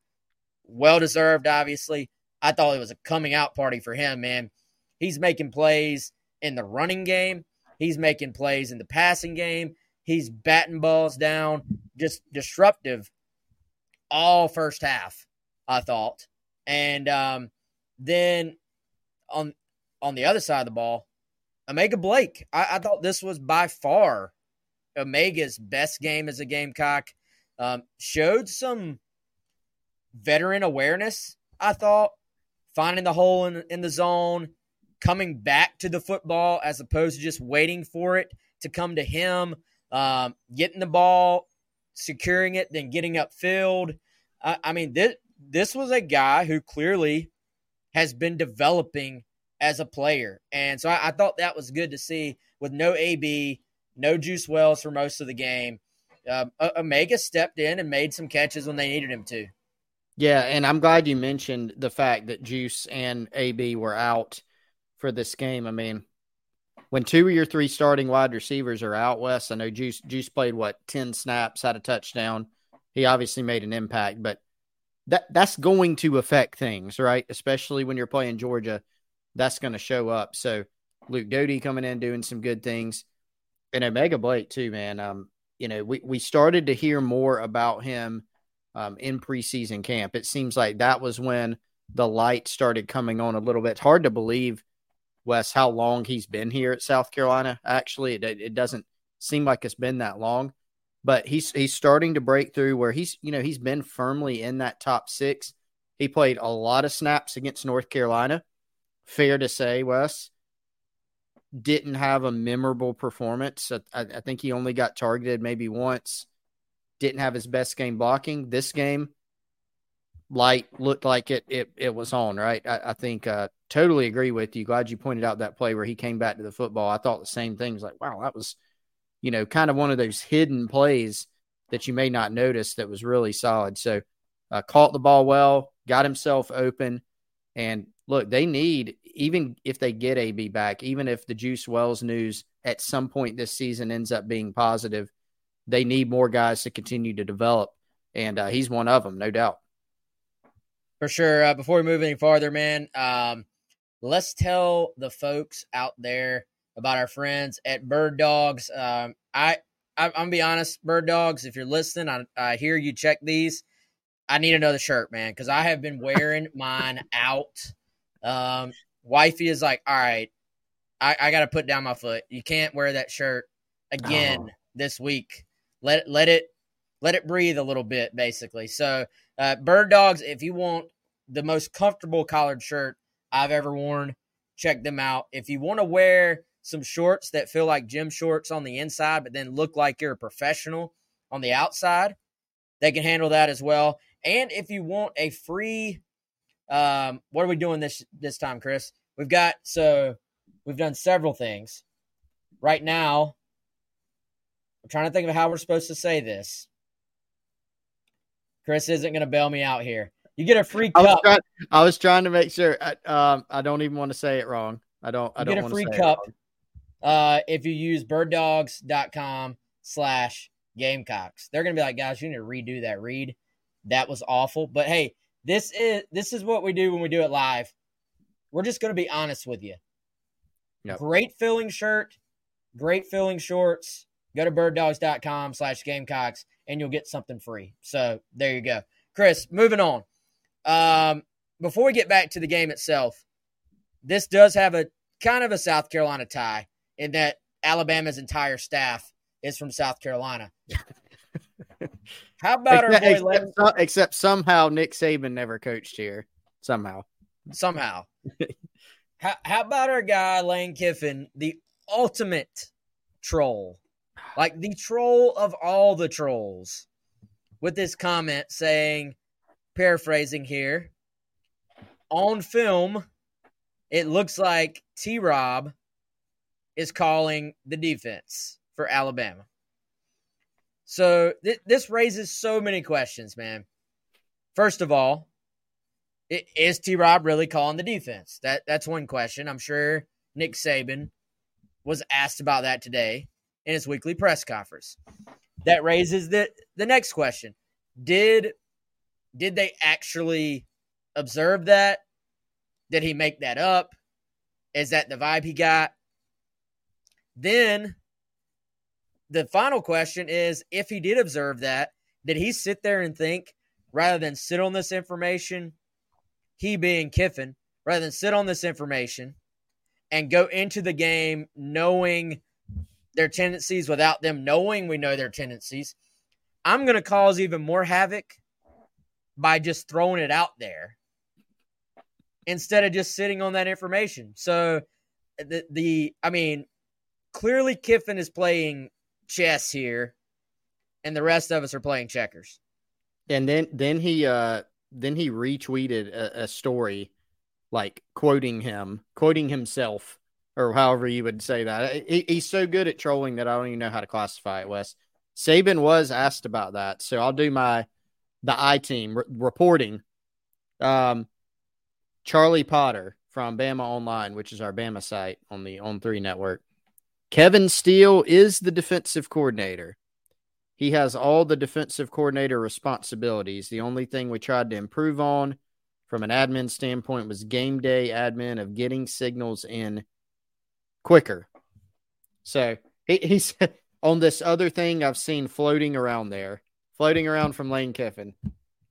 Well deserved, obviously. I thought it was a coming out party for him, man. He's making plays in the running game, he's making plays in the passing game, he's batting balls down, just disruptive all first half, I thought. And um, then on on the other side of the ball, O'Mega Blake. I, I, thought this was by far O'Mega's best game as a Gamecock. Um, showed some veteran awareness, I thought, finding the hole in, in the zone, coming back to the football as opposed to just waiting for it to come to him, um, getting the ball, securing it, then getting upfield. I, I mean, this, this was a guy who clearly has been developing as a player. And so I, I, thought that was good to see with no AB, no Juice Wells for most of the game. Um, O'Mega stepped in and made some catches when they needed him to. Yeah, and I'm glad you mentioned the fact that Juice and AB were out for this game. I mean, when two of your three starting wide receivers are out, Wes, I know Juice Juice played what ten snaps, had a touchdown. He obviously made an impact, but that that's going to affect things, right? Especially when you're playing Georgia that's going to show up. So Luke Doty coming in doing some good things, and O'Mega Blake too, man. Um, you know, we we started to hear more about him um, in preseason camp. It seems like that was when the light started coming on a little bit. It's hard to believe, Wes, how long he's been here at South Carolina. Actually, it it doesn't seem like it's been that long, but he's he's starting to break through where he's you know he's been firmly in that top six. He played a lot of snaps against North Carolina fair to say, Wes, didn't have a memorable performance. I, I, think he only got targeted maybe once. Didn't have his best game blocking. This game, light looked like it it, it was on, right? I, I think uh, totally agree with you. Glad you pointed out that play where he came back to the football. I thought the same things like, wow, that was, you know, kind of one of those hidden plays that you may not notice that was really solid. So uh, caught the ball well, got himself open, and look, they need even if they get AB back, even if the Juice Wells news at some point this season ends up being positive, they need more guys to continue to develop, and uh, he's one of them, no doubt. For sure. Uh, before we move any farther, man, um, let's tell the folks out there about our friends at Birddogs. Um, I, I, am gonna be honest, Birddogs. If you're listening, I, I hear you check these. I need another shirt, man, because I have been wearing (laughs) mine out um, wifey is like, all right, I, I got to put down my foot. You can't wear that shirt again oh. this week. Let let it let it breathe a little bit, basically. So, uh, Birddogs, if you want the most comfortable collared shirt I've ever worn, check them out. If you want to wear some shorts that feel like gym shorts on the inside, but then look like you're a professional on the outside, they can handle that as well. And if you want a free, um, what are we doing this this time, Chris? We've got so we've done several things. Right now, I'm trying to think of how we're supposed to say this. Chris isn't going to bail me out here. You get a free I was, cup. trying, I was trying to make sure. I, um, I don't even want to say it wrong. I don't. I You don't get a free cup uh, if you use birddogs.com slash gamecocks. They're gonna be like, guys, you need to redo that read. That was awful. But hey, this is this is what we do when we do it live. We're just gonna be honest with you. Yep. Great filling shirt, great filling shorts. Go to birddogs.com slash gamecocks and you'll get something free. So there you go. Chris, moving on. Um, before we get back to the game itself, this does have a kind of a South Carolina tie in that Alabama's entire staff is from South Carolina. How about our except, boy except, except somehow Nick Saban never coached here. Somehow. somehow? (laughs) how, how about our guy Lane Kiffin, the ultimate troll, like the troll of all the trolls, with this comment saying, paraphrasing here, on film, it looks like T. Rob is calling the defense for Alabama. So th- this raises so many questions, man. First of all, i- is T. Rob really calling the defense? That that's one question. I'm sure Nick Saban was asked about that today in his weekly press conference. That raises the the next question: Did did they actually observe that? Did he make that up? Is that the vibe he got? Then the final question is if he did observe that, did he sit there and think rather than sit on this information, he being Kiffin, rather than sit on this information and go into the game knowing their tendencies without them knowing we know their tendencies, I'm going to cause even more havoc by just throwing it out there instead of just sitting on that information. So the the I mean, clearly Kiffin is playing chess here and the rest of us are playing checkers. And then then he uh then he retweeted a, a story like quoting him, quoting himself, or however you would say that. He, he's so good at trolling that I don't even know how to classify it. Wes Saban was asked about that, so I'll do my the I team re- reporting. Um, Charlie Potter from Bama Online, which is our Bama site on the On Three Network. Kevin Steele is the defensive coordinator. He has all the defensive coordinator responsibilities. The only thing we tried to improve on from an admin standpoint was game day admin of getting signals in quicker. So he, he said (laughs) on this other thing I've seen floating around there, floating around from Lane Kiffin.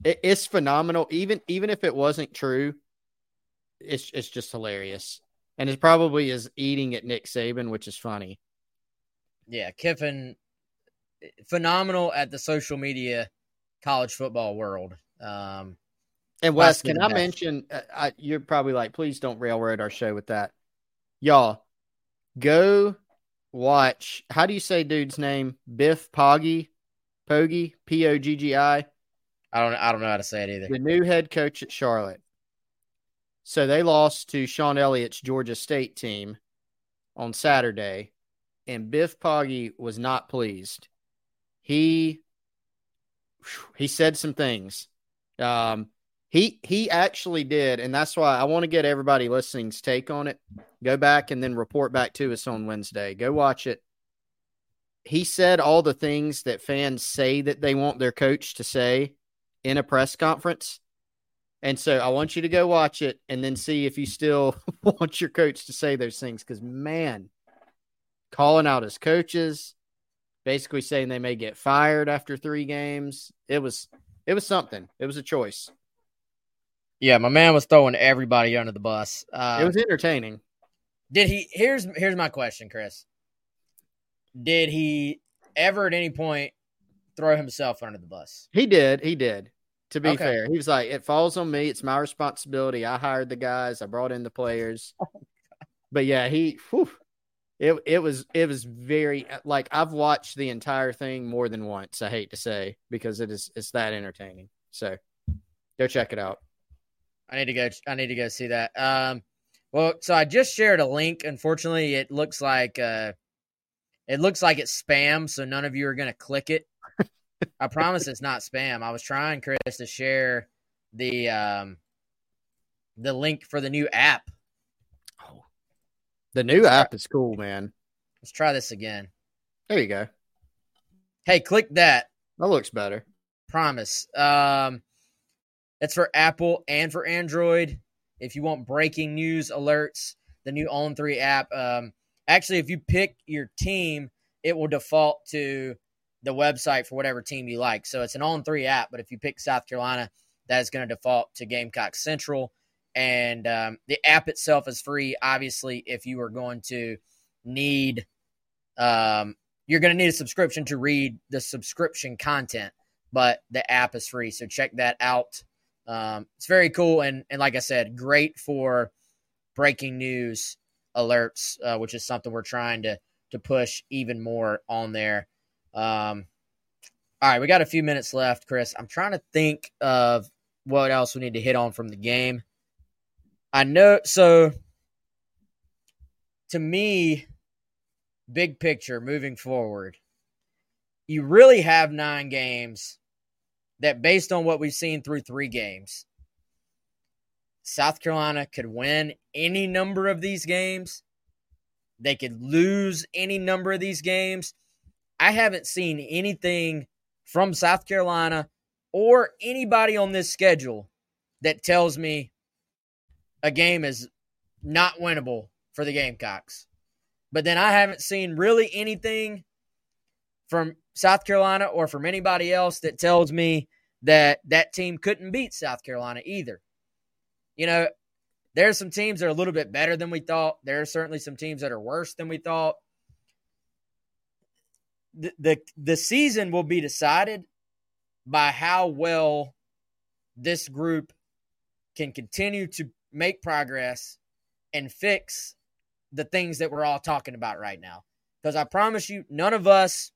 It, it's phenomenal. Even even if it wasn't true, it's it's just hilarious. And it probably is eating at Nick Saban, which is funny. Yeah, Kiffin phenomenal at the social media college football world. Um, And Wes, can I mention? Uh, I, you're probably like, please don't railroad our show with that, y'all. Go watch. How do you say dude's name? Biff Poggi, Poggi, P O G G I, I don't I don't know how to say it either. the new head coach at Charlotte. So they lost to Shawn Elliott's Georgia State team on Saturday, and Biff Poggi was not pleased. He he said some things. Um, he he actually did, and that's why I want to get everybody listening's take on it. Go back and then report back to us on Wednesday. Go watch it. He said all the things that fans say that they want their coach to say in a press conference. And so I want you to go watch it and then see if you still (laughs) want your coach to say those things. Because, man, calling out his coaches, basically saying they may get fired after three games. It was it was something. It was a choice. Yeah, my man was throwing everybody under the bus. Uh, it was entertaining. did he? Here's here's my question, Chris. Did he ever at any point throw himself under the bus? He did. He did. To be Okay. fair, he was like, "It falls on me. It's my responsibility. I hired the guys. I brought in the players." (laughs) but yeah, he. Whew, It it was it was very like I've watched the entire thing more than once. I hate to say because it is it's that entertaining. So go check it out. I need to go. I need to go see that. Um, well, so I just shared a link. Unfortunately, it looks like uh, it looks like it's spam. So none of you are going to click it. (laughs) I promise it's not spam. I was trying, Chris, to share the um, the link for the new app. Oh, the new app is cool, man. Let's try this again. There you go. Hey, click that. That looks better. Promise. Um, it's for Apple and for Android. If you want breaking news alerts, the new On Three app. Um, actually, if you pick your team, it will default to the website for whatever team you like. So it's an On Three app, but if you pick South Carolina, that is going to default to Gamecock Central. And um, the app itself is free. Obviously, if you are going to need, um, you're going to need a subscription to read the subscription content, but the app is free. So check that out. Um, it's very cool and and like I said, great for breaking news alerts, uh, which is something we're trying to to push even more on there. Um, all right, we got a few minutes left, Chris. I'm trying to think of what else we need to hit on from the game. I know so to me, big picture moving forward, you really have nine games that based on what we've seen through three games, South Carolina could win any number of these games. They could lose any number of these games. I haven't seen anything from South Carolina or anybody on this schedule that tells me a game is not winnable for the Gamecocks. But then I haven't seen really anything from South Carolina or from anybody else that tells me that that team couldn't beat South Carolina either. You know, there are some teams that are a little bit better than we thought. There are certainly some teams that are worse than we thought. The, the, the season will be decided by how well this group can continue to make progress and fix the things that we're all talking about right now. Because I promise you, none of us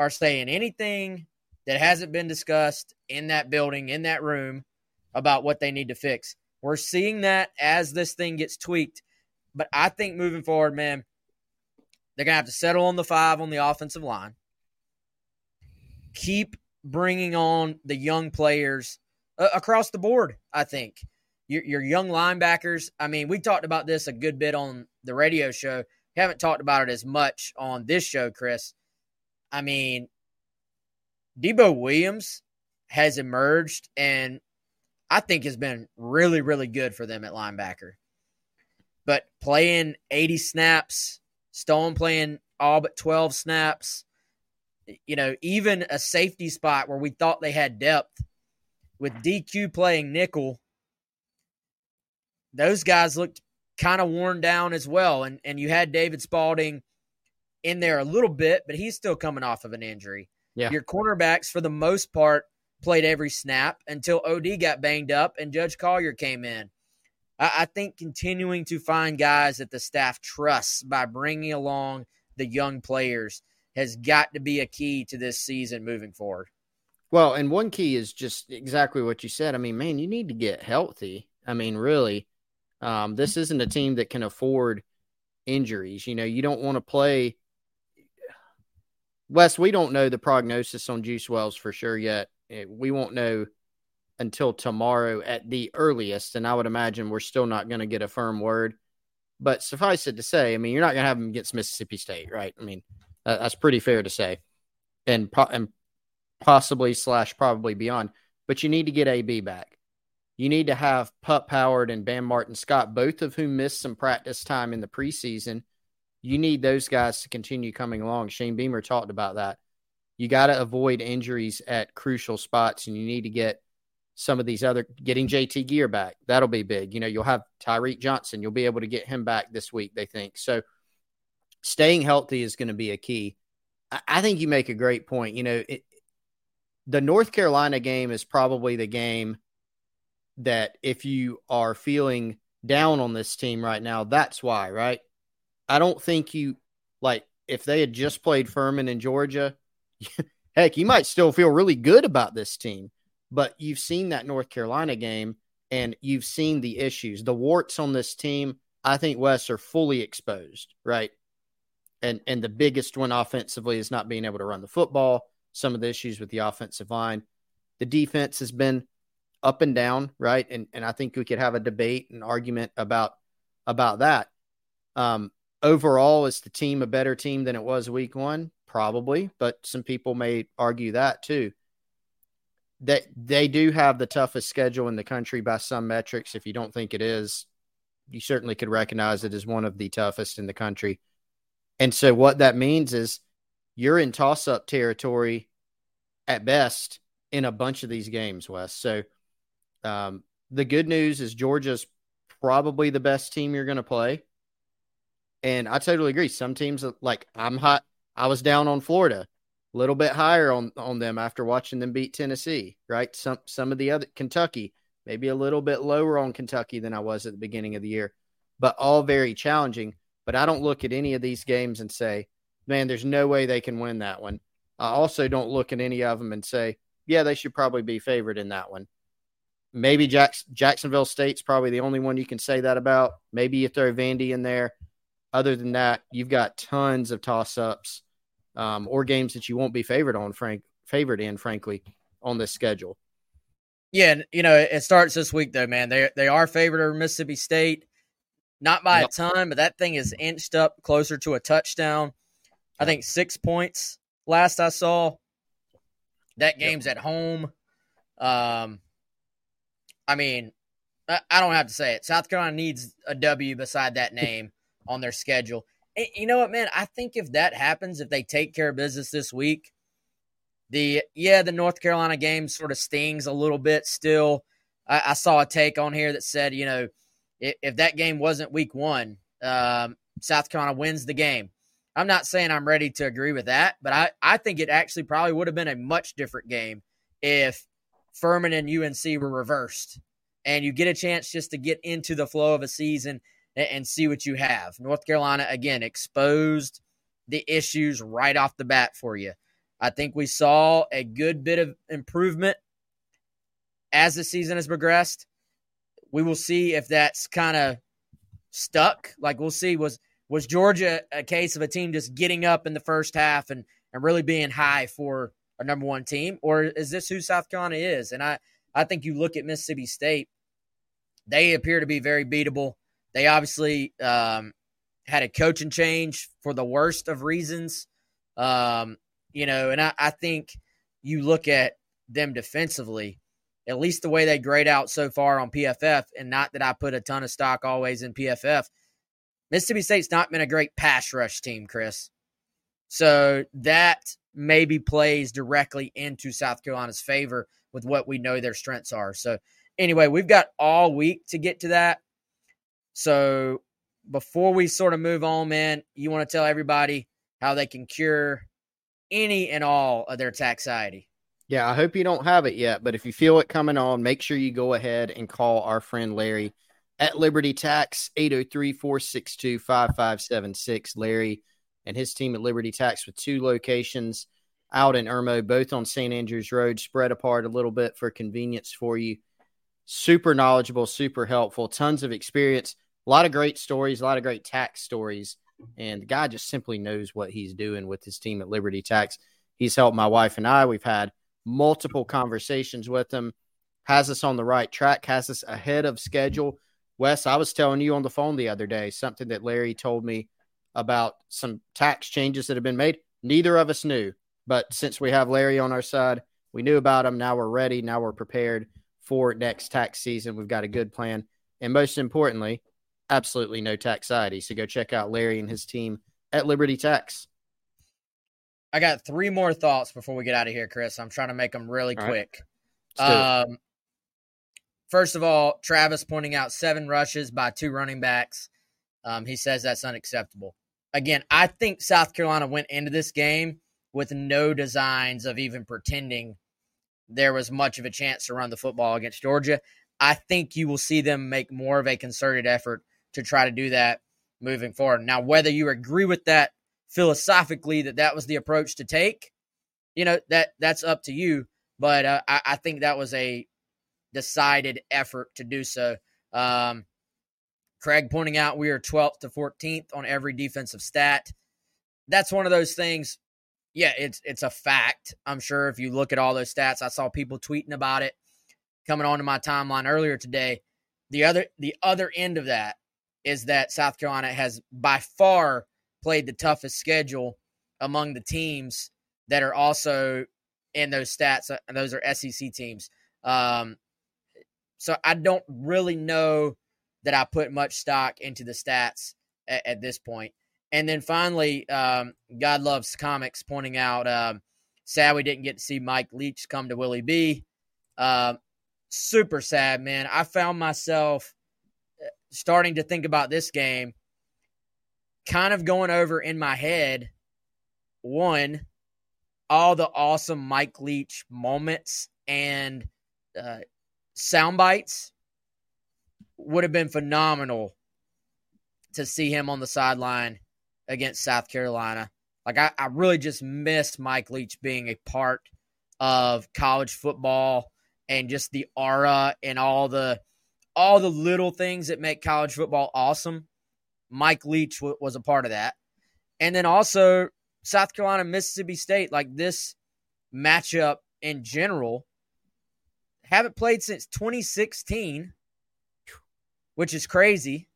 are saying anything that hasn't been discussed in that building, in that room, about what they need to fix. We're seeing that as this thing gets tweaked. But I think moving forward, man, they're going to have to settle on the five on the offensive line. Keep bringing on the young players uh, across the board, I think. Your, your young linebackers. I mean, we talked about this a good bit on the radio show. Haven't talked about it as much on this show, Chris. I mean, Debo Williams has emerged and I think has been really, really good for them at linebacker. But playing 80 snaps, Stone playing all but 12 snaps, you know, even a safety spot where we thought they had depth with DQ playing nickel, those guys looked kind of worn down as well. And and you had David Spaulding in there a little bit, but he's still coming off of an injury. Yeah. Your cornerbacks, for the most part, played every snap until OD got banged up and Judge Collier came in. I, I think continuing to find guys that the staff trusts by bringing along the young players has got to be a key to this season moving forward. Well, and one key is just exactly what you said. I mean, man, you need to get healthy. I mean, really, um, this isn't a team that can afford injuries. You know, you don't want to play Wes, we don't know the prognosis on Juice Wells for sure yet. Eh, we won't know until tomorrow at the earliest, and I would imagine we're still not going to get a firm word. But suffice it to say, I mean, you're not going to have him against Mississippi State, right? I mean, that's pretty fair to say, and and possibly slash probably beyond. But you need to get AB back. You need to have Pup Howard and Bam Martin Scott, both of whom missed some practice time in the preseason you need those guys to continue coming along. Shane Beamer talked about that. You got to avoid injuries at crucial spots, and you need to get some of these other getting JT Gear back. That'll be big. You know, you'll have Tyreek Johnson. You'll be able to get him back this week. They think so. Staying healthy is going to be a key. I, think you make a great point. You know, it, the North Carolina game is probably the game that if you are feeling down on this team right now, that's why, right? I don't think you like if they had just played Furman in Georgia, (laughs) heck, you might still feel really good about this team. But you've seen that North Carolina game and you've seen the issues. The warts on this team, I think Wes are fully exposed, right? And and the biggest one offensively is not being able to run the football, some of the issues with the offensive line. The defense has been up and down, right? And and I think we could have a debate and argument about about that. Um, overall, is the team a better team than it was week one? Probably, but some people may argue that too. That they do have the toughest schedule in the country by some metrics. If you don't think it is, you certainly could recognize it as one of the toughest in the country. And so, what that means is you're in toss up territory at best in a bunch of these games, Wes. So, um, the good news is Georgia's probably the best team you're going to play. And I totally agree. Some teams like I'm hot. I was down on Florida, a little bit higher on on them after watching them beat Tennessee. Right. Some some of the other Kentucky, maybe a little bit lower on Kentucky than I was at the beginning of the year, but all very challenging. But I don't look at any of these games and say, man, there's no way they can win that one. I also don't look at any of them and say, yeah, they should probably be favored in that one. Maybe Jacksonville State's probably the only one you can say that about. Maybe you throw Vandy in there. Other than that, you've got tons of toss ups um, or games that you won't be favored on, Frank, favored in, frankly, on this schedule. Yeah, and you know, it starts this week though, man. They they are favored over Mississippi State, not by a ton, but that thing is inched up closer to a touchdown. I think six points last I saw. That game's yep. at home. Um, I mean, I don't have to say it. South Carolina needs a W beside that (laughs) name on their schedule. And you know what, man? I think if that happens, if they take care of business this week, the yeah, the North Carolina game sort of stings a little bit still. I, I saw a take on here that said, you know, if, if that game wasn't week one, um, South Carolina wins the game. I'm not saying I'm ready to agree with that, but I, I think it actually probably would have been a much different game if Furman and UNC were reversed, and you get a chance just to get into the flow of a season and, see what you have. North Carolina again exposed the issues right off the bat for you. I think we saw a good bit of improvement as the season has progressed. We will see if that's kind of stuck. Like we'll see was was Georgia a case of a team just getting up in the first half and and really being high for a number one team, or is this who South Carolina is? And I, I think you look at Mississippi State, they appear to be very beatable. They obviously um, had a coaching change for the worst of reasons. Um, you know, and I, I think you look at them defensively, at least the way they grade out so far on PFF, and not that I put a ton of stock always in PFF. Mississippi State's not been a great pass rush team, Chris. So that maybe plays directly into South Carolina's favor with what we know their strengths are. So, anyway, we've got all week to get to that. So, before we sort of move on, man, you want to tell everybody how they can cure any and all of their taxiety. Yeah, I hope you don't have it yet, but if you feel it coming on, make sure you go ahead and call our friend Larry at Liberty Tax 803 462 5576. Larry and his team at Liberty Tax with two locations out in Irmo, both on St. Andrews Road, spread apart a little bit for convenience for you. Super knowledgeable, super helpful, tons of experience, a lot of great stories, a lot of great tax stories. And the guy just simply knows what he's doing with his team at Liberty Tax. He's helped my wife and I. We've had multiple conversations with him, has us on the right track, has us ahead of schedule. Wes, I was telling you on the phone the other day something that Larry told me about some tax changes that have been made. Neither of us knew, but since we have Larry on our side, we knew about them. Now we're ready. Now we're prepared for next tax season. We've got a good plan. And most importantly, absolutely no tax taxiety. So go check out Larry and his team at Liberty Tax. I got three more thoughts before we get out of here, Chris. I'm trying to make them really all quick. Right. Um, first of all, Travis pointing out seven rushes by two running backs. Um, he says that's unacceptable again, I think South Carolina went into this game with no designs of even pretending there was much of a chance to run the football against Georgia. I think you will see them make more of a concerted effort to try to do that moving forward. Now, whether you agree with that philosophically, that that was the approach to take, you know that that's up to you. But uh, I, I, think that was a decided effort to do so. Um, Craig pointing out we are 12th to 14th on every defensive stat. That's one of those things. Yeah, it's it's a fact. I'm sure if you look at all those stats, I saw people tweeting about it coming onto my timeline earlier today. The other the other end of that is that South Carolina has by far played the toughest schedule among the teams that are also in those stats, and those are SEC teams. Um, so I don't really know that I put much stock into the stats at, at this point. And then finally, um, God loves comics pointing out, um, sad we didn't get to see Mike Leach come to Willie B. Uh, super sad, man. I found myself uh, starting to think about this game, kind of going over in my head. One, all the awesome Mike Leach moments and uh, sound bites would have been phenomenal to see him on the sideline against South Carolina. Like I, I really just miss Mike Leach being a part of college football and just the aura and all the all the little things that make college football awesome. Mike Leach w- was a part of that. And then also South Carolina, Mississippi State, like this matchup in general, haven't played since 2016, which is crazy.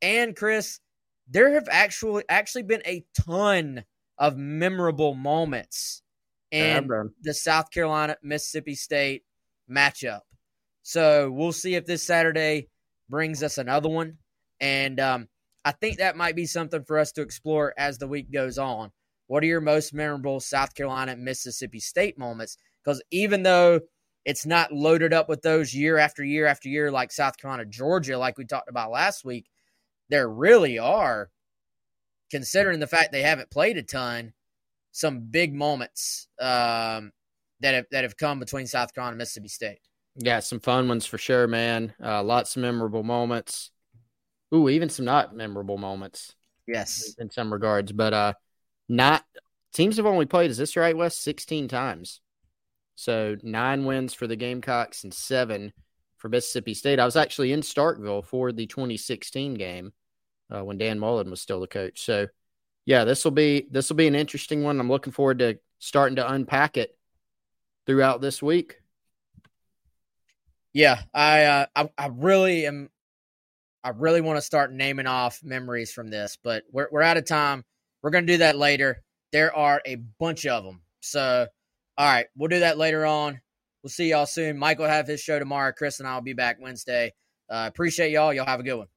And Chris, there have actually actually been a ton of memorable moments in yeah, the South Carolina Mississippi State matchup. So we'll see if this Saturday brings us another one. And um, I think that might be something for us to explore as the week goes on. What are your most memorable South Carolina Mississippi State moments? Because even though it's not loaded up with those year after year after year like South Carolina, Georgia, like we talked about last week, there really are, considering the fact they haven't played a ton, some big moments um, that have that have come between South Carolina and Mississippi State. Yeah, some fun ones for sure, man. Uh, lots of memorable moments. Ooh, even some not memorable moments. Yes, in some regards, but uh, not teams have only played, is this right, Wes? 16 times. So nine wins for the Gamecocks and seven for Mississippi State. I was actually in Starkville for the 2016 game uh, when Dan Mullen was still the coach. So yeah, this will be this will be an interesting one. I'm looking forward to starting to unpack it throughout this week. Yeah, I uh, I, I really am. I really want to start naming off memories from this, but we're we're out of time. We're to do that later. There are a bunch of them. So, all right, we'll do that later on. We'll see y'all soon. Mike will have his show tomorrow. Chris and I will be back Wednesday. Uh, appreciate y'all. Y'all have a good one.